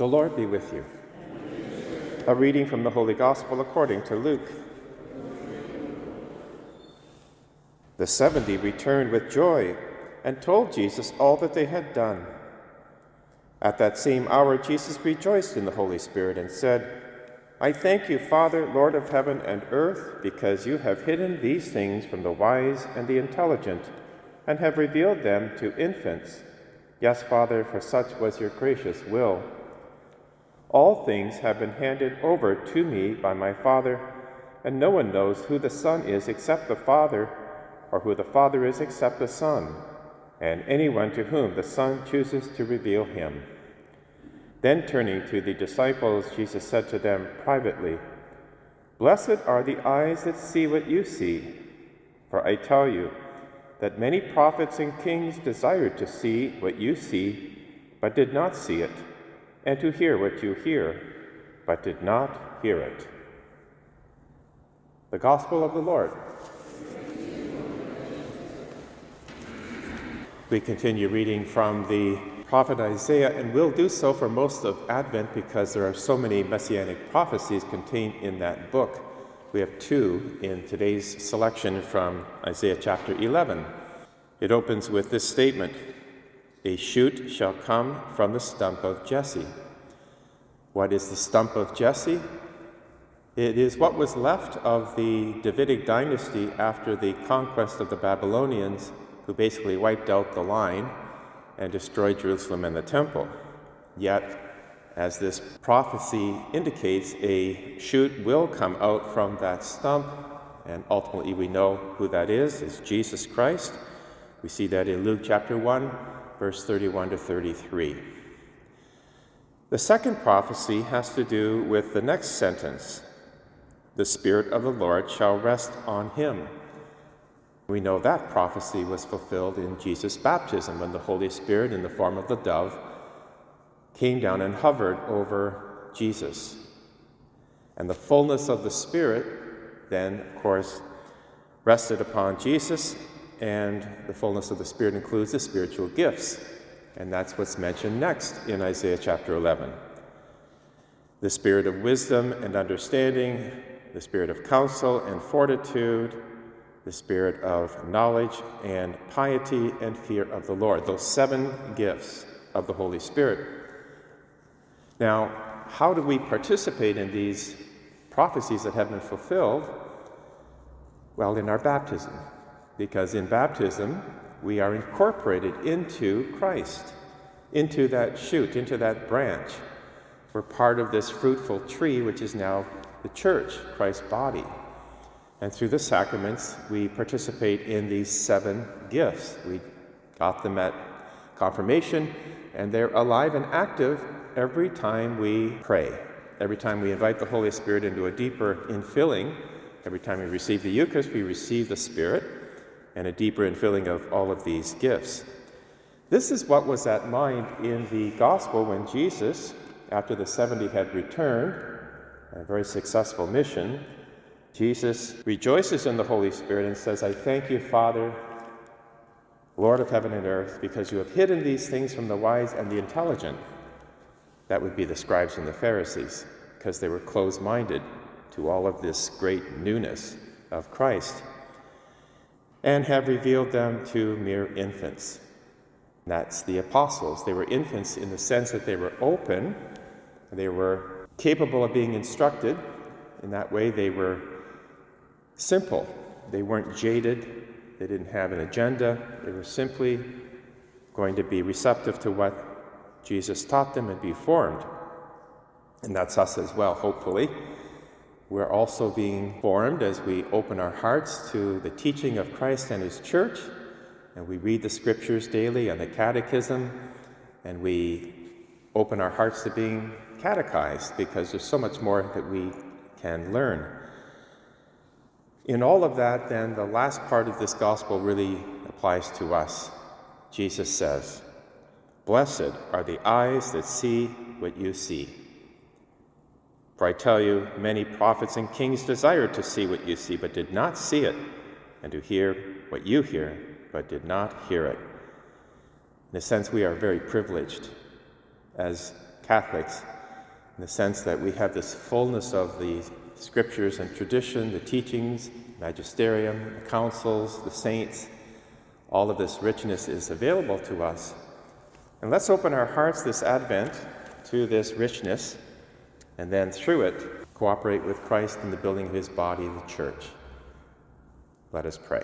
The Lord be with you. A reading from the Holy Gospel according to Luke. The seventy returned with joy and told Jesus all that they had done. At that same hour, Jesus rejoiced in the Holy Spirit and said, I thank you, Father, Lord of heaven and earth, because you have hidden these things from the wise and the intelligent, and have revealed them to infants. Yes, Father, for such was your gracious will. All things have been handed over to me by my Father, and no one knows who the Son is except the Father, or who the Father is except the Son, and anyone to whom the Son chooses to reveal him. Then turning to the disciples, Jesus said to them privately, Blessed are the eyes that see what you see. For I tell you that many prophets and kings desired to see what you see, but did not see it, and to hear what you hear, but did not hear it. The Gospel of the Lord. We continue reading from the prophet Isaiah, and we'll do so for most of Advent because there are so many messianic prophecies contained in that book. We have two in today's selection from Isaiah chapter 11. It opens with this statement A shoot shall come from the stump of Jesse. What is the stump of Jesse? It is what was left of the Davidic dynasty after the conquest of the Babylonians, who basically wiped out the line and destroyed Jerusalem and the temple. Yet, as this prophecy indicates, a shoot will come out from that stump, and ultimately we know who that is, is Jesus Christ. We see that in Luke chapter 1, verse 31 to 33. The second prophecy has to do with the next sentence The Spirit of the Lord shall rest on him. We know that prophecy was fulfilled in Jesus' baptism when the Holy Spirit, in the form of the dove, came down and hovered over Jesus. And the fullness of the Spirit then, of course, rested upon Jesus, and the fullness of the Spirit includes the spiritual gifts. And that's what's mentioned next in Isaiah chapter 11 the spirit of wisdom and understanding, the spirit of counsel and fortitude the spirit of knowledge and piety and fear of the Lord, those seven gifts of the Holy Spirit. Now, how do we participate in these prophecies that have been fulfilled? Well, in our baptism, because in baptism, we are incorporated into Christ, into that shoot, into that branch. We're part of this fruitful tree, which is now the church, Christ's body. And through the sacraments, we participate in these seven gifts. We got them at confirmation, and they're alive and active every time we pray, every time we invite the Holy Spirit into a deeper infilling, every time we receive the Eucharist, we receive the Spirit and a deeper infilling of all of these gifts. This is what was at mind in the gospel when Jesus, after the 70 had returned, a very successful mission, Jesus rejoices in the Holy Spirit and says, I thank you, Father, Lord of heaven and earth, because you have hidden these things from the wise and the intelligent. That would be the scribes and the Pharisees, because they were closed minded to all of this great newness of Christ, and have revealed them to mere infants. That's the apostles. They were infants in the sense that they were open, they were capable of being instructed. In that way, they were simple. They weren't jaded, they didn't have an agenda, they were simply going to be receptive to what Jesus taught them and be formed. And that's us as well, hopefully. We're also being formed as we open our hearts to the teaching of Christ and His church, and we read the scriptures daily and the catechism, and we open our hearts to being catechized because there's so much more that we can learn. In all of that, then, the last part of this gospel really applies to us. Jesus says, Blessed are the eyes that see what you see. For I tell you, many prophets and kings desired to see what you see, but did not see it, and to hear what you hear, but did not hear it. In a sense, we are very privileged as Catholics in the sense that we have this fullness of the scriptures and tradition, the teachings, magisterium, the councils, the saints. All of this richness is available to us. And let's open our hearts this Advent to this richness, and then through it, cooperate with Christ in the building of his body, the church. Let us pray.